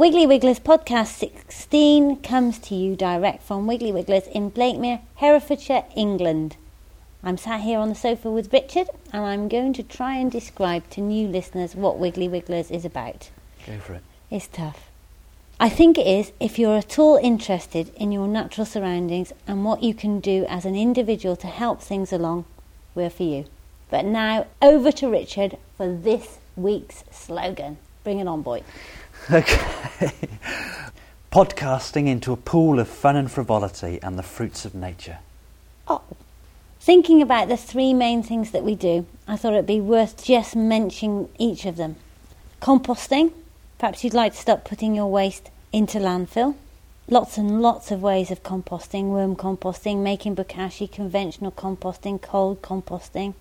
Wiggly Wigglers podcast 16 comes to you direct from Wiggly Wigglers in Blakemere, Herefordshire, England. I'm sat here on the sofa with Richard and I'm going to try and describe to new listeners what Wiggly Wigglers is about. Go for it. It's tough. I think it is if you're at all interested in your natural surroundings and what you can do as an individual to help things along, we're for you. But now over to Richard for this week's slogan. Bring it on, boy. Okay. Podcasting into a pool of fun and frivolity and the fruits of nature. Oh. Thinking about the three main things that we do, I thought it'd be worth just mentioning each of them. Composting. Perhaps you'd like to start putting your waste into landfill. Lots and lots of ways of composting worm composting, making bokashi, conventional composting, cold composting.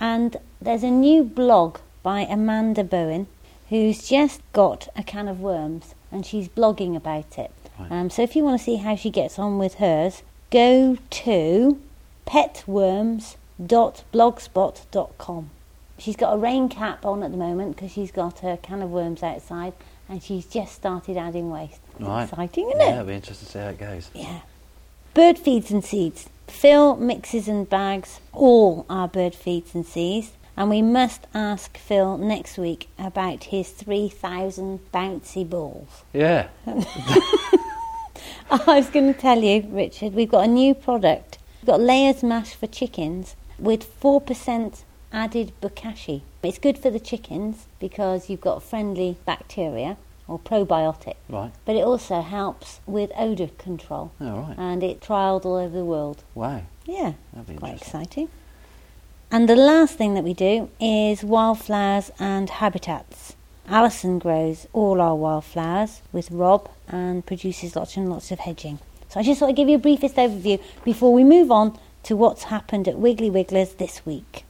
And there's a new blog by Amanda Bowen who's just got a can of worms and she's blogging about it. Right. Um, so if you want to see how she gets on with hers, go to petworms.blogspot.com. She's got a rain cap on at the moment because she's got her can of worms outside and she's just started adding waste. Right. Exciting, isn't yeah, it? it'll be interesting to see how it goes. Yeah. Bird feeds and seeds. Phil mixes and bags all our bird feeds and seeds. And we must ask Phil next week about his 3,000 bouncy balls. Yeah. I was going to tell you, Richard, we've got a new product. We've got layers mash for chickens with 4% added bokashi. It's good for the chickens because you've got friendly bacteria or probiotic, Right. but it also helps with odour control. Oh, right. And it trialled all over the world. Wow. Yeah, That'd be quite exciting. And the last thing that we do is wildflowers and habitats. Alison grows all our wildflowers with Rob and produces lots and lots of hedging. So I just thought I'd give you a briefest overview before we move on to what's happened at Wiggly Wigglers this week.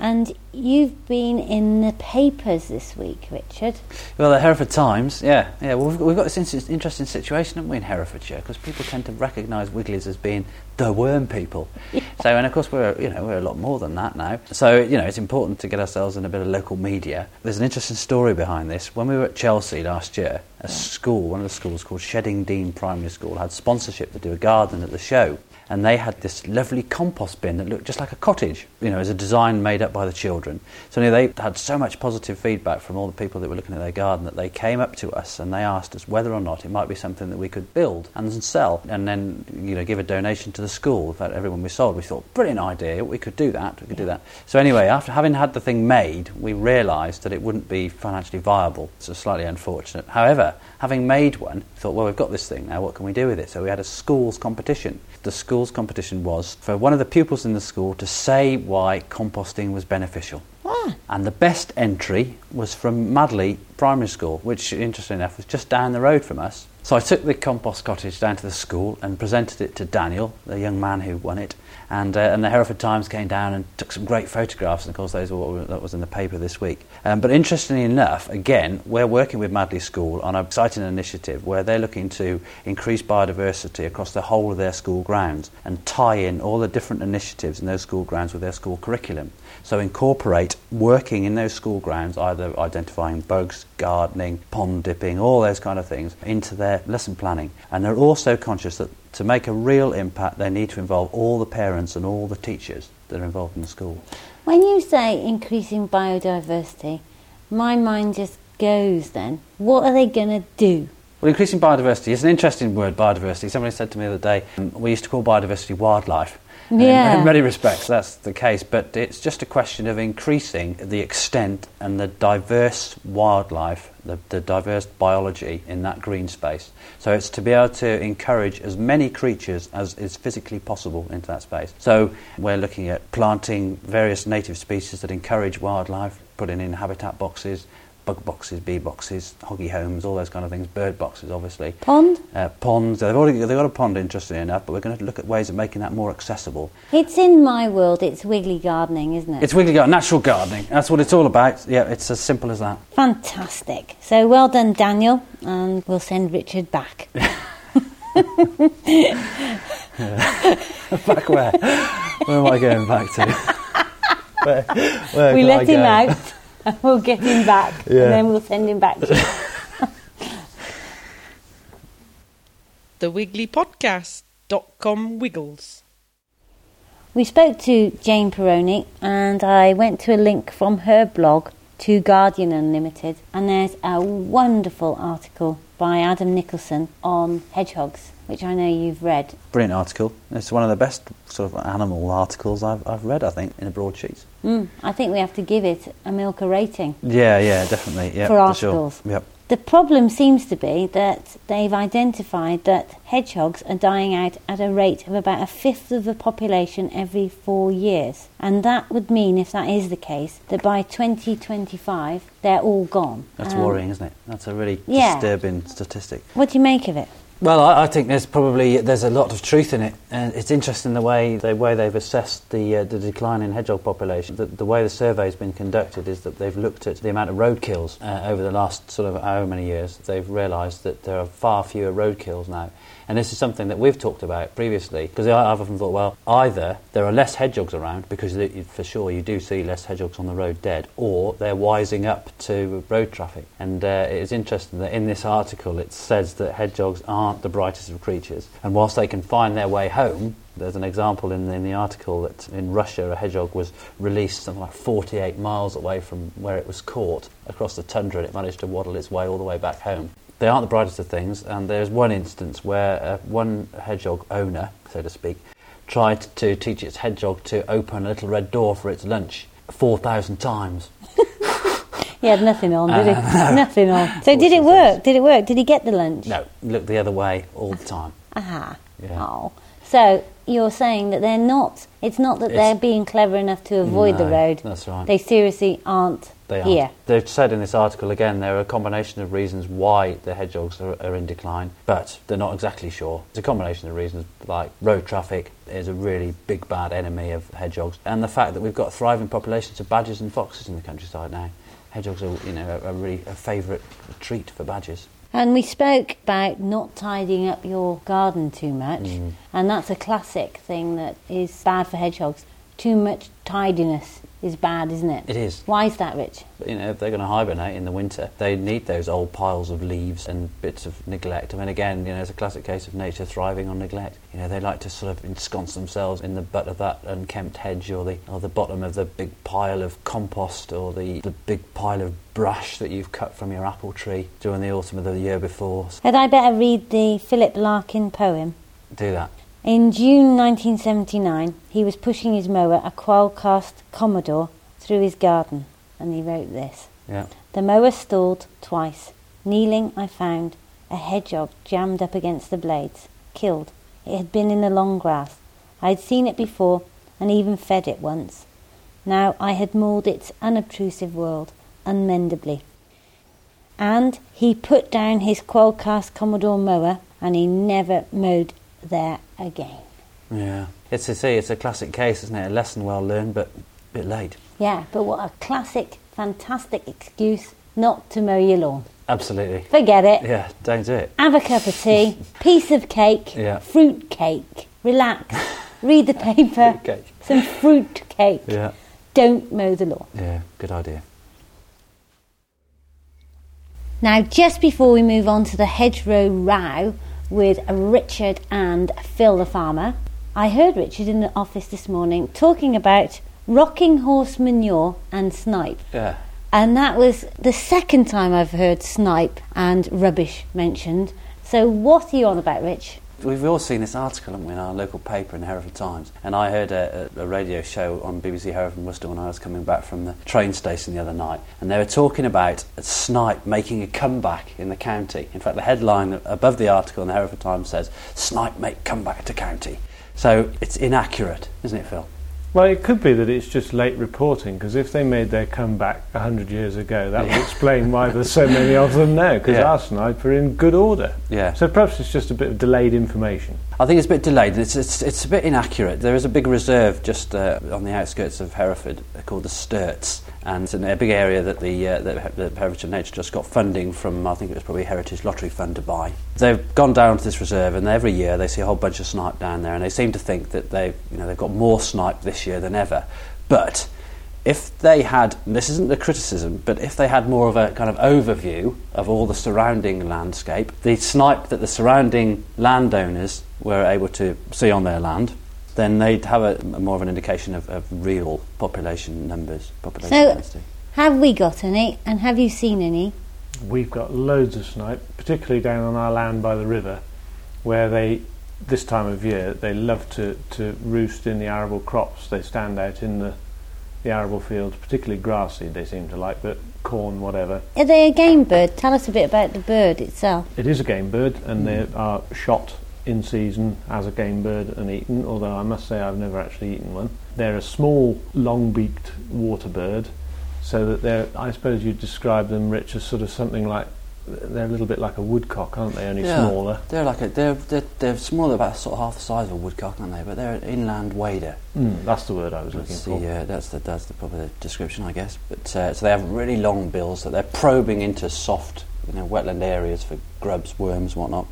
And you've been in the papers this week, Richard. Well, the Hereford Times, yeah, yeah. Well, we've, we've got this interesting situation, haven't we, in Herefordshire? Because people tend to recognise Wigglies as being the worm people. Yeah. So, and of course, we're you know we're a lot more than that now. So, you know, it's important to get ourselves in a bit of local media. There's an interesting story behind this. When we were at Chelsea last year, a school, one of the schools called Shedding Dean Primary School, had sponsorship to do a garden at the show. And they had this lovely compost bin that looked just like a cottage, you know, as a design made up by the children. So know, they had so much positive feedback from all the people that were looking at their garden that they came up to us and they asked us whether or not it might be something that we could build and sell and then, you know, give a donation to the school. In fact, everyone we sold, we thought, brilliant idea, we could do that, we could do that. So anyway, after having had the thing made, we realised that it wouldn't be financially viable. So slightly unfortunate. However, having made one, we thought, well, we've got this thing now, what can we do with it? So we had a schools competition. The schools competition was for one of the pupils in the school to say why composting was beneficial. Ah, And the best entry was from Madley Primary School, which, interestingly enough, was just down the road from us. So I took the compost cottage down to the school and presented it to Daniel, the young man who won it. And, uh, and the Hereford Times came down and took some great photographs, and of course, those were what that was in the paper this week. Um, but interestingly enough, again, we're working with Madley School on an exciting initiative where they're looking to increase biodiversity across the whole of their school grounds and tie in all the different initiatives in those school grounds with their school curriculum. So incorporate working in those school grounds, either identifying bugs, gardening, pond dipping, all those kind of things, into their lesson planning. And they're also conscious that to make a real impact, they need to involve all the parents and all the teachers that are involved in the school. when you say increasing biodiversity, my mind just goes then. What are they going to do? Well, increasing biodiversity is an interesting word, biodiversity. Somebody said to me the other day, um, we used to call biodiversity wildlife. And in- In many respects, that's the case, but it's just a question of increasing the extent and the diverse wildlife, the, the diverse biology in that green space. So it's to be able to encourage as many creatures as is physically possible into that space. So we're looking at planting various native species that encourage wildlife, putting in habitat boxes, bug boxes, bee boxes, hoggy homes, all those kind of things, bird boxes, obviously. Pond? Uh, ponds. They've already they've got a pond, interestingly enough, but we're going to look at ways of making that more accessible. It's in my world, it's wiggly gardening, isn't it? It's wiggly garden, natural gardening. That's what it's all about. Yeah, it's as simple as that. Fantastic. So well done, Daniel, and we'll send Richard back. back where? where am I going back to? where, where we let I him go? out, and we'll get him back, yeah. and then we'll send him back. the Wiggly Podcast dot com wiggles. We spoke to Jane Perrone, and I went to a link from her blog to Guardian Unlimited, and there's a wonderful article by Adam Nicolson on hedgehogs which I know you've read. Brilliant article. It's one of the best sort of animal articles I've, I've read, I think, in a broadsheet. Mm, I think we have to give it a Milka rating. Yeah, yeah, definitely. Yeah, For sure. articles. Yep. The problem seems to be that they've identified that hedgehogs are dying out at a rate of about a fifth of the population every four years. And that would mean, if that is the case, that by 2025 they're all gone. That's Um, worrying, isn't it? That's a really yeah. disturbing statistic. What do you make of it? Well, I, I think there's probably there's a lot of truth in it, and it's interesting the way the way they've assessed the uh, the decline in hedgehog population. The, the way the survey's been conducted is that they've looked at the amount of roadkills uh, over the last sort of how many years. They've realised that there are far fewer road kills now, and this is something that we've talked about previously. Because I've often thought, well, either there are less hedgehogs around because for sure you do see less hedgehogs on the road dead, or they're wising up to road traffic. And uh, it is interesting that in this article it says that hedgehogs aren't the brightest of creatures, and whilst they can find their way home. There's an example in, in the article that in Russia a hedgehog was released something like 48 miles away from where it was caught across the tundra and it managed to waddle its way all the way back home. They aren't the brightest of things, and there's one instance where uh, one hedgehog owner, so to speak, tried to teach its hedgehog to open a little red door for its lunch 4,000 times. He had nothing on, did he? Uh, nothing on. So did it work? Did it work? Did he get the lunch? No, look the other way all the time. Aha. Yeah. Oh. So you're saying that they're not, it's not that they're being clever enough to avoid the road. That's right. They seriously aren't They here. are. They've said in this article again there are a combination of reasons why the hedgehogs are, are in decline, but they're not exactly sure. It's a combination of reasons like road traffic is a really big bad enemy of hedgehogs, and the fact that we've got thriving populations of badgers and foxes in the countryside now. Hedgehogs are, you know, a, a really a favourite treat for badgers. And we spoke about not tidying up your garden too much, Mm. and that's a classic thing that is bad for hedgehogs. Too much tidiness is bad, isn't it? It is. Why is that, Rich? You know, if they're going to hibernate in the winter, they need those old piles of leaves and bits of neglect. I mean, again, you know, it's a classic case of nature thriving on neglect. You know, they like to sort of ensconce themselves in the butt of that unkempt hedge or the or the bottom of the big pile of compost or the, the big pile of brush that you've cut from your apple tree during the autumn of the year before. Had I better read the Philip Larkin poem? Do that. In June 1979, he was pushing his mower, a Qualcast Commodore, through his garden, and he wrote this. Yeah. The mower stalled twice. Kneeling, I found a hedgehog jammed up against the blades, killed. It had been in the long grass. I had seen it before and even fed it once. Now I had mauled its unobtrusive world unmendably. And he put down his Qualcast Commodore mower and he never mowed there again. Yeah. It's a see, it's a classic case, isn't it? A lesson well learned, but a bit late. Yeah, but what a classic, fantastic excuse not to mow your lawn. Absolutely. Forget it. Yeah, don't do it. Have a cup of tea, piece of cake, Yeah. fruit cake. Relax, read the paper, Cake. some fruit cake. Yeah. Don't mow the lawn. Yeah, good idea. Now, just before we move on to the hedgerow row with Richard and Phil the farmer, I heard Richard in the office this morning talking about rocking horse manure and snipe. Yeah. And that was the second time I've heard snipe and rubbish mentioned. So, what are you on about, Rich? We've all seen this article haven't we, in our local paper in the Hereford Times, and I heard a, a, radio show on BBC Hereford and Worcester when I was coming back from the train station the other night, and they were talking about snipe making a comeback in the county. In fact, the headline above the article in the Hereford Times says "Snipe make comeback to county." So it's inaccurate, isn't it, Phil? Well, it could be that it's just late reporting because if they made their comeback 100 years ago, that would explain why there's so many of them now because Yeah. our are in good order. Yeah. So perhaps it's just a bit of delayed information. I think it's a bit delayed. It's, it's, it's a bit inaccurate. There is a big reserve just uh, on the outskirts of Hereford called the Sturts, and it's a big area that the, uh, the Herefordshire Nature Trust got funding from, I think it was probably Heritage Lottery Fund to buy. They've gone down to this reserve, and every year they see a whole bunch of snipe down there, and they seem to think that they've, you know, they've got more snipe this year than ever. But if they had, this isn't a criticism, but if they had more of a kind of overview of all the surrounding landscape, the snipe that the surrounding landowners were able to see on their land, then they'd have a, more of an indication of, of real population numbers, population So- density. Have we got any, and have you seen any? We've got loads of snipe, particularly down on our land by the river, where they, this time of year, they love to, to roost in the arable crops. They stand out in the, the arable fields, particularly grass seed they seem to like, but corn, whatever. Are they a game bird? Tell us a bit about the bird itself. It is a game bird, and mm. they are shot in season as a game bird and eaten, although I must say I've never actually eaten one. They're a small, long beaked water bird, so that they're, I suppose you'd describe them, Rich, as sort of something like, they're a little bit like a woodcock, aren't they? Only Yeah. smaller. They're like a, they're, they're, they're smaller, about sort of half the size of a woodcock, aren't they? But they're an inland wader. Mm, that's the word I was looking That's for. the, uh, that's the that's the proper description, I guess. But uh, so they have really long bills that they're probing into soft, you know, wetland areas for grubs, worms, whatnot.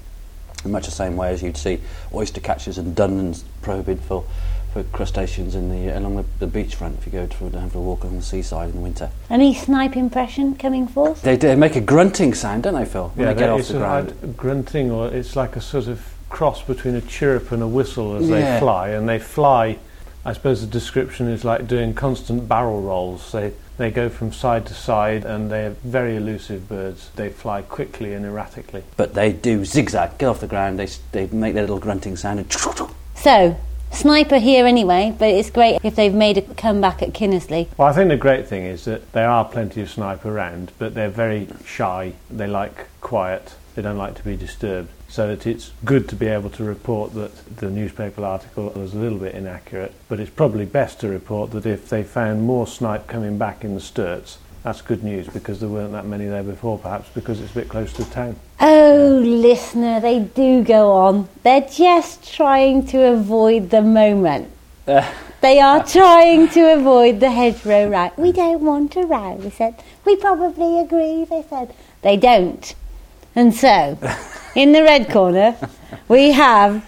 In much the same way as you'd see oyster catchers and dunlins probing for, for crustaceans in the along the, the beachfront if you go to down for a walk on the seaside in the winter. Any snipe impression coming forth? They, they make a grunting sound, don't they, Phil? When yeah, they get off it's the ground. like grunting, or it's like a sort of cross between a chirrup and a whistle as Yeah. they fly, and they fly. I suppose the description is like doing constant barrel rolls. They they go from side to side, and they're very elusive birds. They fly quickly and erratically. But they do zigzag, get off the ground, they, they make their little grunting sound and So, sniper here anyway, but it's great if they've made a comeback at Kinnersley. Well, I think the great thing is that there are plenty of snipe around, but they're very shy. They like quiet. They don't like to be disturbed. So that it's good to be able to report that the newspaper article was a little bit inaccurate, but it's probably best to report that if they found more snipe coming back in the Sturts, that's good news because there weren't that many there before, perhaps because it's a bit close to town. Oh, listener, they do go on. They're just trying to avoid the moment. They are trying to avoid the hedgerow row. We don't want a row, we said. We probably agree, they said. They don't. And so, in the red corner, we have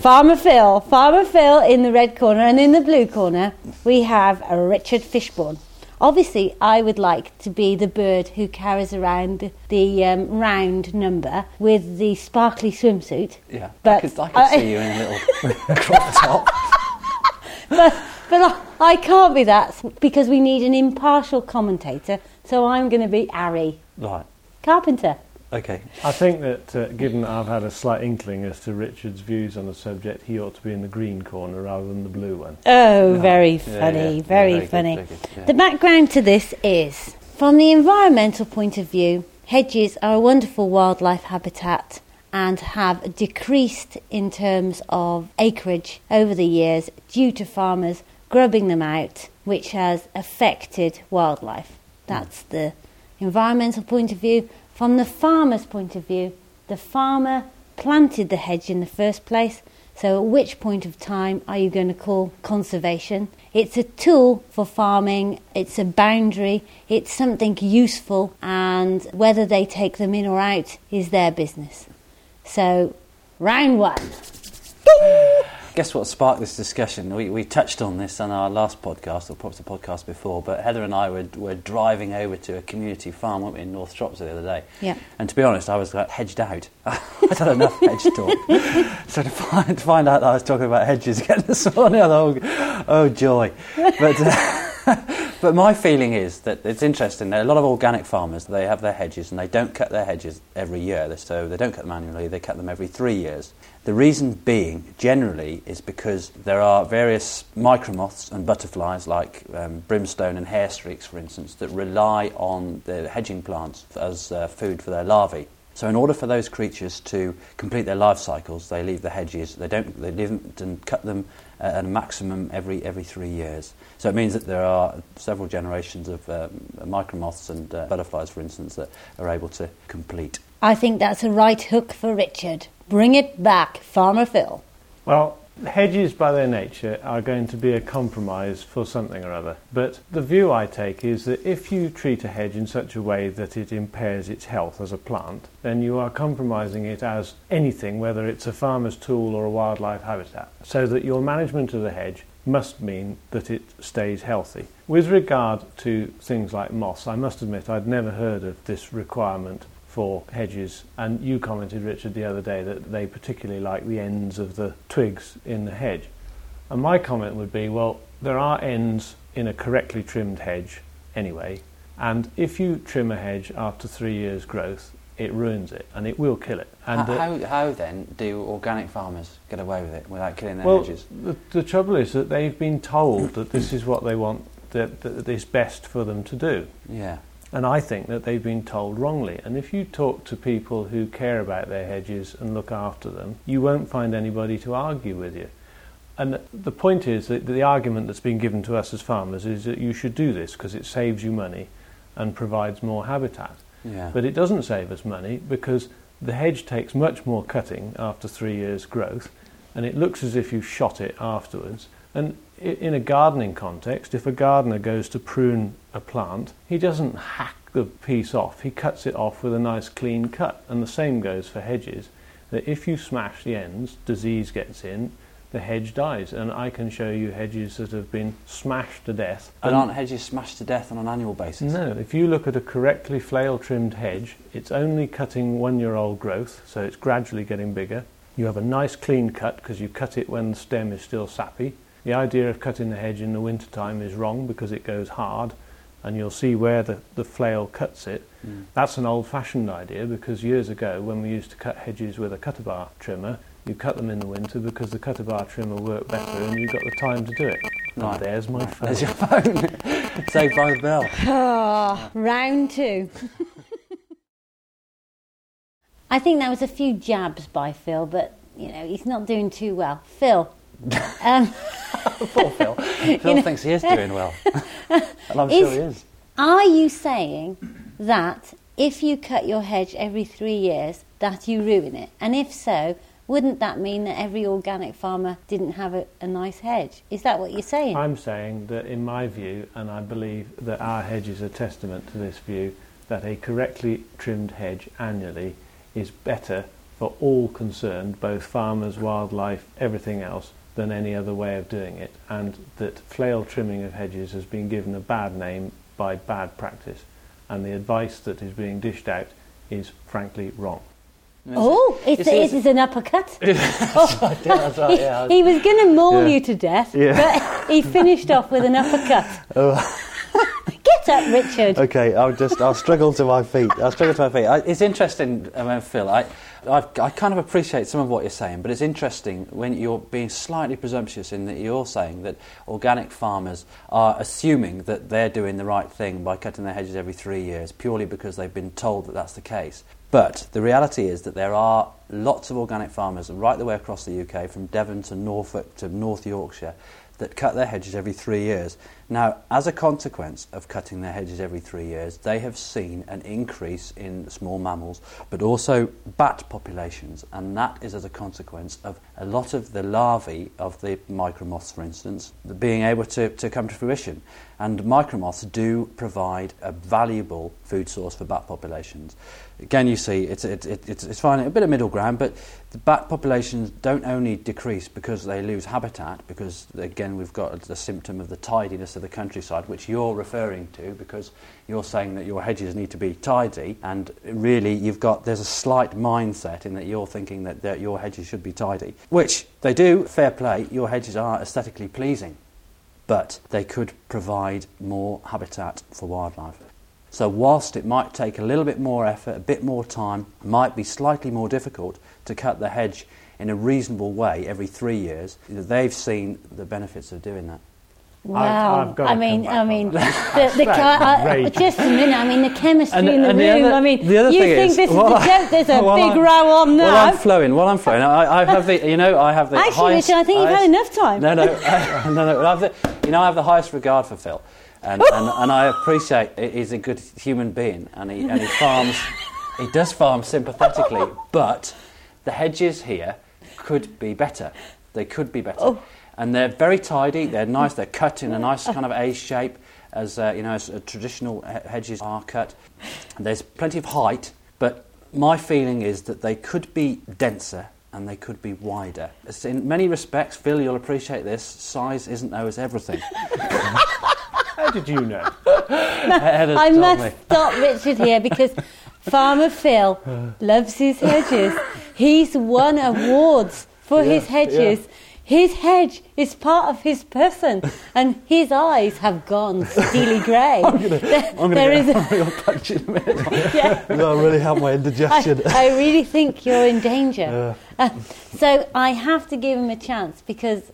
Farmer Phil. Farmer Phil in the red corner, and in the blue corner, we have a Richard Fishburne. Obviously, I would like to be the bird who carries around the um, round number with the sparkly swimsuit. yeah, I But could, I could I- see you in a little crop top. but but I, I can't be that because we need an impartial commentator. So I'm going to be Harry Right, Carpenter. Okay. I think that, uh, given that I've had a slight inkling as to Richard's views on the subject, he ought to be in the green corner rather than the blue one. Oh, Yeah. very funny, yeah, very, yeah, good, funny. very good, yeah. The background to this is from the environmental point of view, hedges are a wonderful wildlife habitat and have decreased in terms of acreage over the years due to farmers grubbing them out, which has affected wildlife. That's the environmental point of view. From the farmer's point of view, the farmer planted the hedge in the first place. So, at which point of time are you going to call conservation? It's a tool for farming, it's a boundary, it's something useful, and whether they take them in or out is their business. So, round one. Guess what sparked this discussion? We, we touched on this on our last podcast, or perhaps the podcast before, but Heather and I were, were driving over to a community farm, weren't we, in North Shropshire the other day. Yeah. And to be honest, I was like, hedged out. I'd had enough hedge talk. so to find, to find out that I was talking about hedges again this morning, I thought, oh, oh joy. But, uh, but my feeling is that it's interesting. A lot of organic farmers, they have their hedges and they don't cut their hedges every year. So they don't cut them annually, they cut them every three years. The reason being, generally, is because there are various micromoths and butterflies, like um, brimstone and hair streaks, for instance, that rely on the hedging plants as uh, food for their larvae. So, in order for those creatures to complete their life cycles, they leave the hedges. They don't. They them and cut them at a maximum every every three years. So it means that there are several generations of um, micromoths and uh, butterflies, for instance, that are able to complete. I think that's a right hook for Richard. Bring it back, Farmer Phil. Well, hedges by their nature are going to be a compromise for something or other. But the view I take is that if you treat a hedge in such a way that it impairs its health as a plant, then you are compromising it as anything, whether it's a farmer's tool or a wildlife habitat. So that your management of the hedge must mean that it stays healthy. With regard to things like moths, I must admit I'd never heard of this requirement for hedges, and you commented, Richard, the other day that they particularly like the ends of the twigs in the hedge. And my comment would be well, there are ends in a correctly trimmed hedge anyway, and if you trim a hedge after three years' growth, it ruins it and it will kill it. And how, uh, how, how then do organic farmers get away with it without killing their well, hedges? the, the trouble is that they've been told that this is what they want, that, that is best for them to do. Yeah. And I think that they've been told wrongly. And if you talk to people who care about their hedges and look after them, you won't find anybody to argue with you. And the point is that the argument that's been given to us as farmers is that you should do this because it saves you money and provides more habitat. Yeah. But it doesn't save us money because the hedge takes much more cutting after three years' growth, and it looks as if you shot it afterwards. And in a gardening context, if a gardener goes to prune a plant, he doesn't hack the piece off, he cuts it off with a nice clean cut. And the same goes for hedges, that if you smash the ends, disease gets in, the hedge dies. And I can show you hedges that have been smashed to death. But And- aren't hedges smashed to death on an annual basis? no, if you look at a correctly flail trimmed hedge, it's only cutting one year old growth, so it's gradually getting bigger. You have a nice clean cut because you cut it when the stem is still sappy. The idea of cutting the hedge in the winter time is wrong because it goes hard and you'll see where the, the flail cuts it. Mm. That's an old fashioned idea because years ago, when we used to cut hedges with a cutter bar trimmer, you cut them in the winter because the cutter bar trimmer worked better and you got the time to do it. And there's my phone. There's your phone. Saved by the bell. Ah, round two. I think that was a few jabs by Phil, but you know he's not doing too well. Phil, um, Poor Phil. Phil know- thinks he is doing well. and I'm sure he is. are you saying that if you cut your hedge every three years, that you ruin it? And if so, wouldn't that mean that every organic farmer didn't have a, a nice hedge? Is that what you're saying? I'm saying that, in my view, and I believe that our hedge is a testament to this view, that a correctly trimmed hedge annually is better for all concerned, both farmers, wildlife, everything else, than any other way of doing it, and that flail trimming of hedges has been given a bad name by bad practice, and the advice that is being dished out is frankly wrong. oh, it's, see, it it's- an uppercut. Oh, that's right, yeah, right, yeah. he, he was going to maul Yeah. you to death, Yeah. but he finished off with an uppercut. Oh. Get up, Richard. Okay, I'll just I'll struggle to my feet. I'll struggle to my feet. I, it's interesting, I mean, Phil. I, I've, I kind of appreciate some of what you're saying, but it's interesting when you're being slightly presumptuous in that you're saying that organic farmers are assuming that they're doing the right thing by cutting their hedges every three years purely because they've been told that that's the case. But the reality is that there are lots of organic farmers right the way across the UK, from Devon to Norfolk to North Yorkshire, that cut their hedges every three years. Now, as a consequence of cutting their hedges every three years, they have seen an increase in small mammals, but also bat populations, and that is as a consequence of a lot of the larvae of the micromoths, for instance, being able to, to come to fruition. And micromoths do provide a valuable food source for bat populations. Again, you see, it's, it, it, it's, it's finding a bit of middle ground, but the bat populations don't only decrease because they lose habitat, because again, we've got a, symptom of the tidiness the countryside, which you're referring to, because you're saying that your hedges need to be tidy, and really, you've got there's a slight mindset in that you're thinking that, that your hedges should be tidy, which they do. Fair play, your hedges are aesthetically pleasing, but they could provide more habitat for wildlife. So, whilst it might take a little bit more effort, a bit more time, might be slightly more difficult to cut the hedge in a reasonable way every three years, they've seen the benefits of doing that. Wow. I've gotta I mean, I mean, the, the That's ca- uh, just a minute. I mean, the chemistry And- in the and room. the other- I mean, the other you thing think is, this is while a I- joke? There's a big I'm- row on now. While I'm flowing, while I'm flowing, I, I have the, you know, I have the Actually, highest. Richard, I think you've had enough time. No, no, uh, no, no. I have the, you know, I have the highest regard for Phil, and, and, and I appreciate he's a good human being, and he, and he farms, he does farm sympathetically, but the hedges here could be better. They could be better, Oh. And they're very tidy. They're nice. They're cut in a nice kind of A shape, as uh, you know, as uh, traditional he- hedges are cut. There's plenty of height, but my feeling is that they could be denser and they could be wider. It's in many respects, Phil, you'll appreciate this, size isn't always everything. How did you know? Heather I must me. stop Richard here because Farmer Phil loves his hedges. He's won awards for his hedges. His hedge is part of his person, and his eyes have gone steely grey. I'm going to a- get a real punch in a minute. yeah. That'll really help my indigestion. I really think you're in danger. Uh, so I have to give him a chance because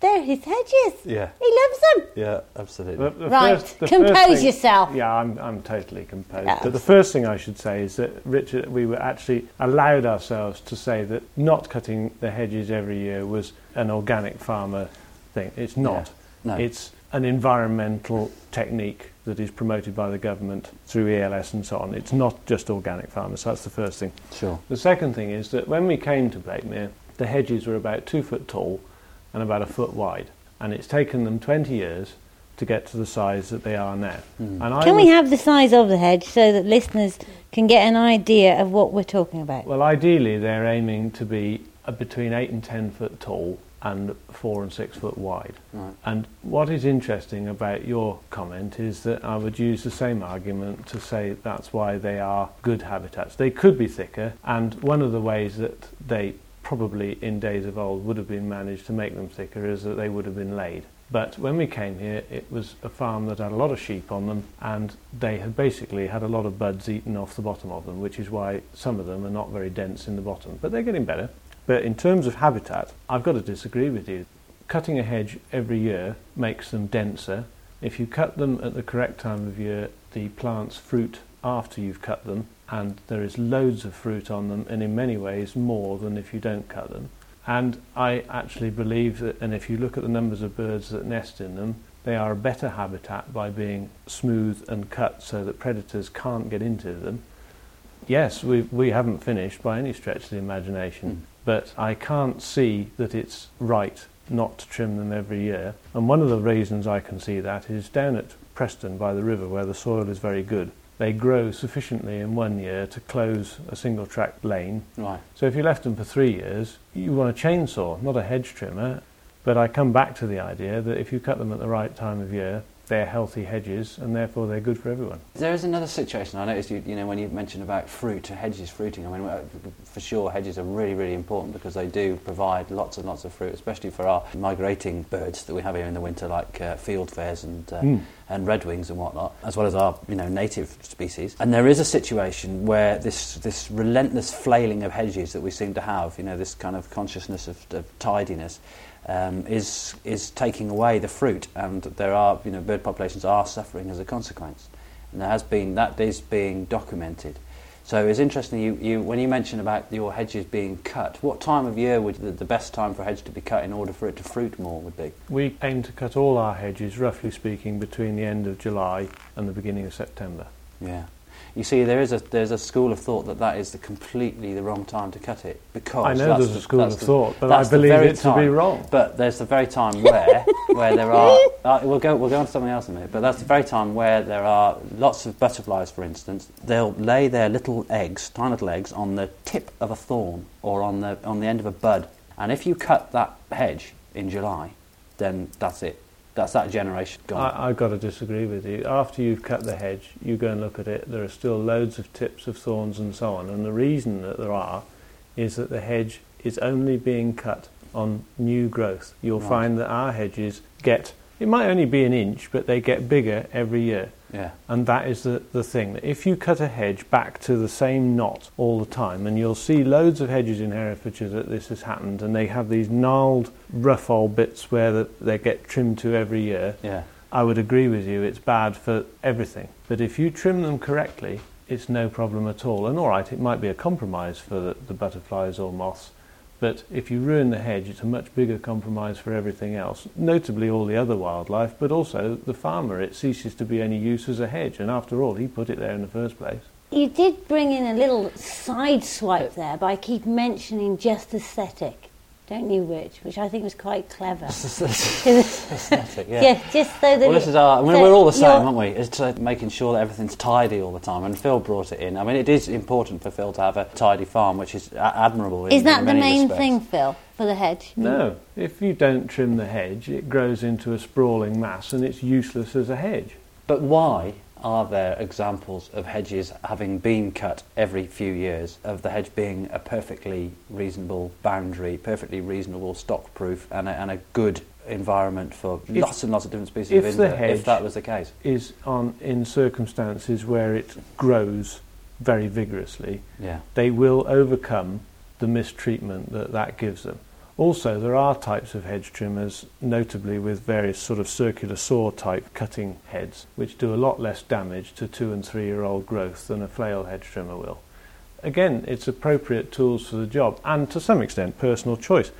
they're his hedges. Yeah. He loves them. yeah, absolutely. The- the Right, first- compose thing- yourself. Yeah, I'm, I'm totally composed. Yeah. But the first thing I should say is that Richard, we were actually allowed ourselves to say that not cutting the hedges every year was an organic farmer thing. It's not. No. It's an environmental technique that is promoted by the government through ELS and so on. It's not just organic farmers. So that's the first thing. Sure. The second thing is that when we came to Blakemere, the hedges were about two foot tall and about a foot wide, and it's taken them 20 years to get to the size that they are now. Hmm. And I Can we have the size of the hedge so that listeners can get an idea of what we're talking about? Well, ideally, they're aiming to be between eight and ten foot tall and four and six foot wide. Right. And what is interesting about your comment is that I would use the same argument to say that's why they are good habitats. They could be thicker, and one of the ways that they probably in days of old would have been managed to make them thicker is that they would have been laid. But when we came here, it was a farm that had a lot of sheep on them, and they had basically had a lot of buds eaten off the bottom of them, which is why some of them are not very dense in the bottom. But they're getting better. But in terms of habitat, I've got to disagree with you. Cutting a hedge every year makes them denser. If you cut them at the correct time of year, the plants fruit after you've cut them, and there is loads of fruit on them, and in many ways more than if you don't cut them. And I actually believe that, and if you look at the numbers of birds that nest in them, they are a better habitat by being smooth and cut so that predators can't get into them. Yes, we, we haven't finished by any stretch of the imagination, Mm. But I can't see that it's right not to trim them every year. And one of the reasons I can see that is down at Preston by the river where the soil is very good. They grow sufficiently in one year to close a single track lane Right. so if you left them for three years, you want a chainsaw, not a hedge trimmer. But I come back to the idea that if you cut them at the right time of year, they're healthy hedges and therefore they're good for everyone. There is another situation. I noticed you, you know, when you mentioned about fruit, hedges fruiting. I mean, uh, for sure, hedges are really, really important because they do provide lots and lots of fruit, especially for our migrating birds that we have here in the winter, like uh, fieldfares and uh, Mm. and redwings and whatnot, as well as our you know native species. And there is a situation where this this relentless flailing of hedges that we seem to have, you know, this kind of consciousness of, of tidiness. Um, is is taking away the fruit, and there are you know bird populations are suffering as a consequence, and there has been that is being documented. So it's interesting you, you when you mention about your hedges being cut. What time of year would the, the best time for a hedge to be cut in order for it to fruit more would be? We aim to cut all our hedges, roughly speaking, between the end of July and the beginning of September. Yeah. You see, there is a there's a school of thought that that is the completely the wrong time to cut it because I know there's the- a school of the- thought, but I believe it to be wrong. But there's the very time where where there are uh, we'll go we'll go on to something else in a minute. But that's the very time where there are lots of butterflies, for instance. They'll lay their little eggs, tiny little eggs, on the tip of a thorn or on the on the end of a bud. And if you cut that hedge in July, then that's it. That's that generation gone. I, I've got to disagree with you. After you've cut the hedge, you go and look at it, there are still loads of tips of thorns and so on. And the reason that there are is that the hedge is only being cut on new growth. You'll Right. find that our hedges get, it might only be an inch, but they get bigger every year. yeah. And that is the, the thing. That if you cut a hedge back to the same knot all the time, and you'll see loads of hedges in Herefordshire that this has happened, and they have these gnarled, rough old bits where the, they get trimmed to every year. Yeah. I would agree with you, it's bad for everything. But if you trim them correctly, it's no problem at all. And all right, it might be a compromise for the, the butterflies or moths, but if you ruin the hedge, it's a much bigger compromise for everything else, notably all the other wildlife, but also the farmer. It ceases to be any use as a hedge, and after all, he put it there in the first place. You did bring in a little side swipe there by keep mentioning just aesthetic. Don't you, Rich? Which I think was quite clever. Aesthetic, yeah. yeah, just so that. Well, this is our. I mean, we're all the same, you're- aren't we? It's uh, making sure that everything's tidy all the time. And Phil brought it in. I mean, it is important for Phil to have a tidy farm, which is a- admirable. In, Is that in the main respects. thing, Phil, for the hedge? No, if you don't trim the hedge, it grows into a sprawling mass and it's useless as a hedge. But why are there examples of hedges having been cut every few years, of the hedge being a perfectly reasonable boundary, perfectly reasonable stock proof, and a, and a good environment for If- lots and lots of different species if of the hedge- if that was the case? Is on in circumstances where it grows very vigorously, Yeah. they will overcome the mistreatment that that gives them. Also, there are types of hedge trimmers, notably with various sort of circular saw type cutting heads, which do a lot less damage to two and three year old growth than a flail hedge trimmer will. Again, it's appropriate tools for the job and to some extent personal choice.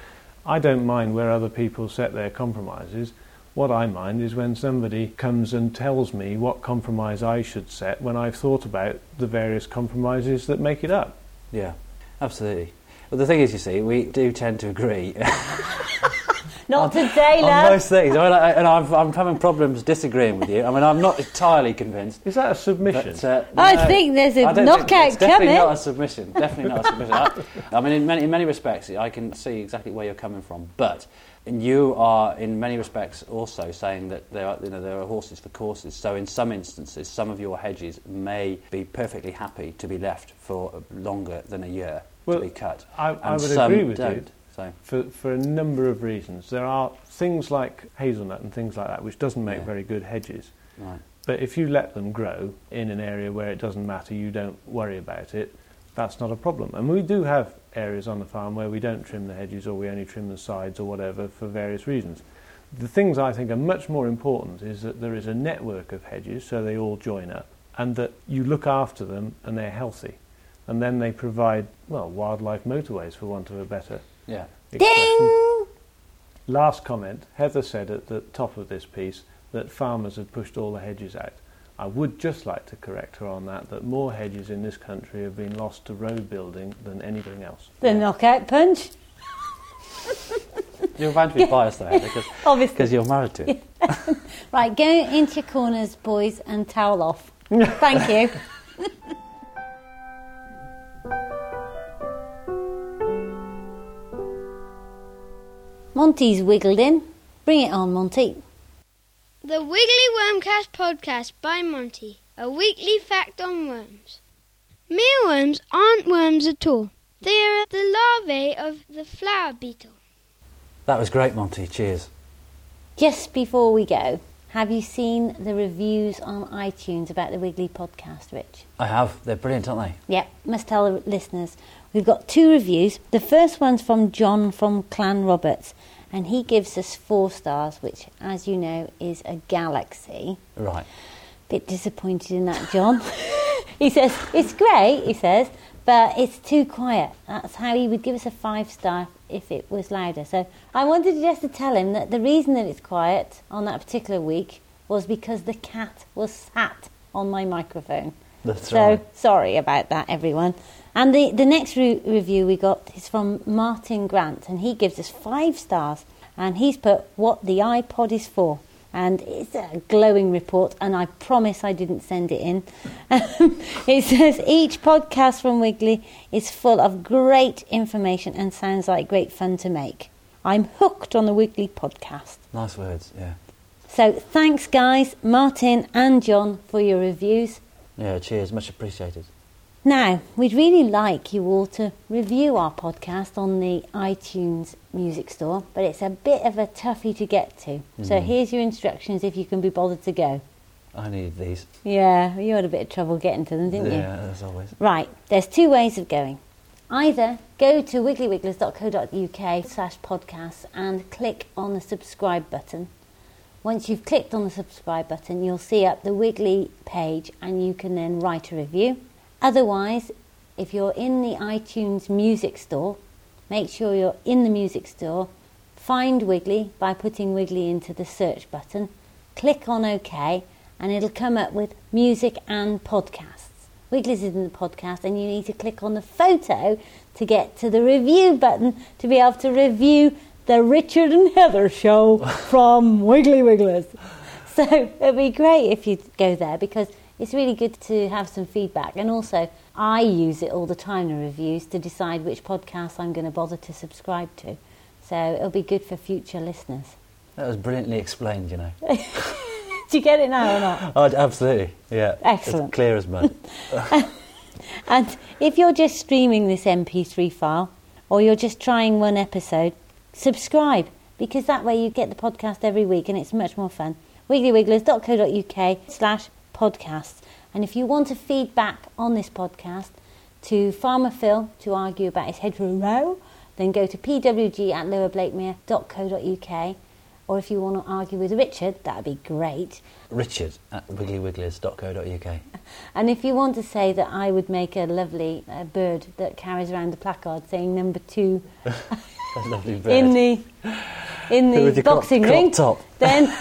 I don't mind where other people set their compromises. What I mind is when somebody comes and tells me what compromise I should set when I've thought about the various compromises that make it up. Yeah, absolutely. Well, the thing is, you see, we do tend to agree Not today, on love. most things. I mean, I, and I'm, I'm having problems disagreeing with you. I mean, I'm not entirely convinced. Is that a submission? But, uh, I no, think there's a don't knockout think, it's definitely not a submission. Definitely not a submission. I, I mean, in many, in many respects, I can see exactly where you're coming from. But you are, in many respects, also saying that there are, you know, there are horses for courses. So, in some instances, some of your hedges may be perfectly happy to be left for longer than a year Well, to be cut. I, I would agree with don't. you So, for, for a number of reasons. There are things like hazelnut and things like that which doesn't make Yeah. very good hedges. right. But if you let them grow in an area where it doesn't matter, you don't worry about it, that's not a problem. And we do have areas on the farm where we don't trim the hedges or we only trim the sides or whatever for various reasons. The things I think are much more important is that there is a network of hedges so they all join up and that you look after them and they're healthy. And then they provide, well, wildlife motorways for want of a better Yeah. expression. Ding! Last comment Heather said at the top of this piece that farmers had pushed all the hedges out. I would just like to correct her on that, that more hedges in this country have been lost to road building than anything else. The knockout punch, You're bound to be biased there because obviously. because you're married to it. Right, go into your corners, boys, and towel off. Thank you. Monty's wiggled in. Bring it on, Monty. The Wiggly Wormcast podcast by Monty, a weekly fact on worms. Mealworms aren't worms at all. They are the larvae of the flour beetle. That was great, Monty. Cheers. Just before we go, have you seen the reviews on iTunes about the Wiggly podcast, Rich? I have. They're brilliant, aren't they? Yep. must tell the listeners. We've got two reviews. The first one's from John from Clan Roberts, and he gives us four stars, which, as you know, is a galaxy. Right. Bit disappointed in that, John. he says, it's great, he says, but it's too quiet. That's how he would give us a five star if it was louder. So I wanted just to tell him that the reason that it's quiet on that particular week was because the cat was sat on my microphone. That's so right. sorry about that, everyone. And the, the next re- review we got is from Martin Grant, and he gives us five stars. And he's put what the iPod is for. And it's a glowing report, and I promise I didn't send it in. it says each podcast from Wiggly is full of great information and sounds like great fun to make. I'm hooked on the Wiggly podcast. Nice words. Yeah. So thanks, guys, Martin and John, for your reviews. Yeah. Cheers. Much appreciated. Now, we'd really like you all to review our podcast on the iTunes Music Store, but it's a bit of a toughie to get to. So Mm. here's your instructions if you can be bothered to go. I needed these. Yeah, you had a bit of trouble getting to them, didn't you? Yeah, as always. Right, there's two ways of going. Either go to wigglywigglers.co.uk slash podcasts and click on the subscribe button. Once you've clicked on the subscribe button, you'll see up the Wiggly page and you can then write a review. Otherwise, if you're in the iTunes Music Store, make sure you're in the Music Store, find Wiggly by putting Wiggly into the search button, click on OK, and it'll come up with music and podcasts. Wiggly's in the podcast, and you need to click on the photo to get to the review button to be able to review the Richard and Heather show from Wiggly Wigglers. So it'd be great if you go there because it's really good to have some feedback. And also, I use it all the time, in reviews, to decide which podcasts I'm going to bother to subscribe to. So it'll be good for future listeners. That was brilliantly explained, you know. Do you get it now or not? Oh, absolutely, yeah. Excellent. It's clear as mud. And if you're just streaming this MP3 file or you're just trying one episode, subscribe because that way you get the podcast every week and it's much more fun. wigglywigglers.co.uk slash podcasts. And if you want to feedback on this podcast to Farmer Phil to argue about his hedgerow row, then go to pwg at lowerblakemere.co.uk. Or if you want to argue with Richard, that'd be great. Richard at wigglywigglers.co.uk. And if you want to say that I would make a lovely uh, bird that carries around a placard saying number two That's lovely bird. in the in the boxing ring, top. then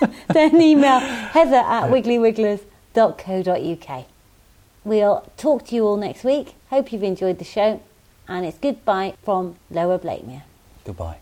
then email heather at wigglywigglers.co.uk. We'll talk to you all next week. Hope you've enjoyed the show, and it's goodbye from Lower Blakemere. Goodbye.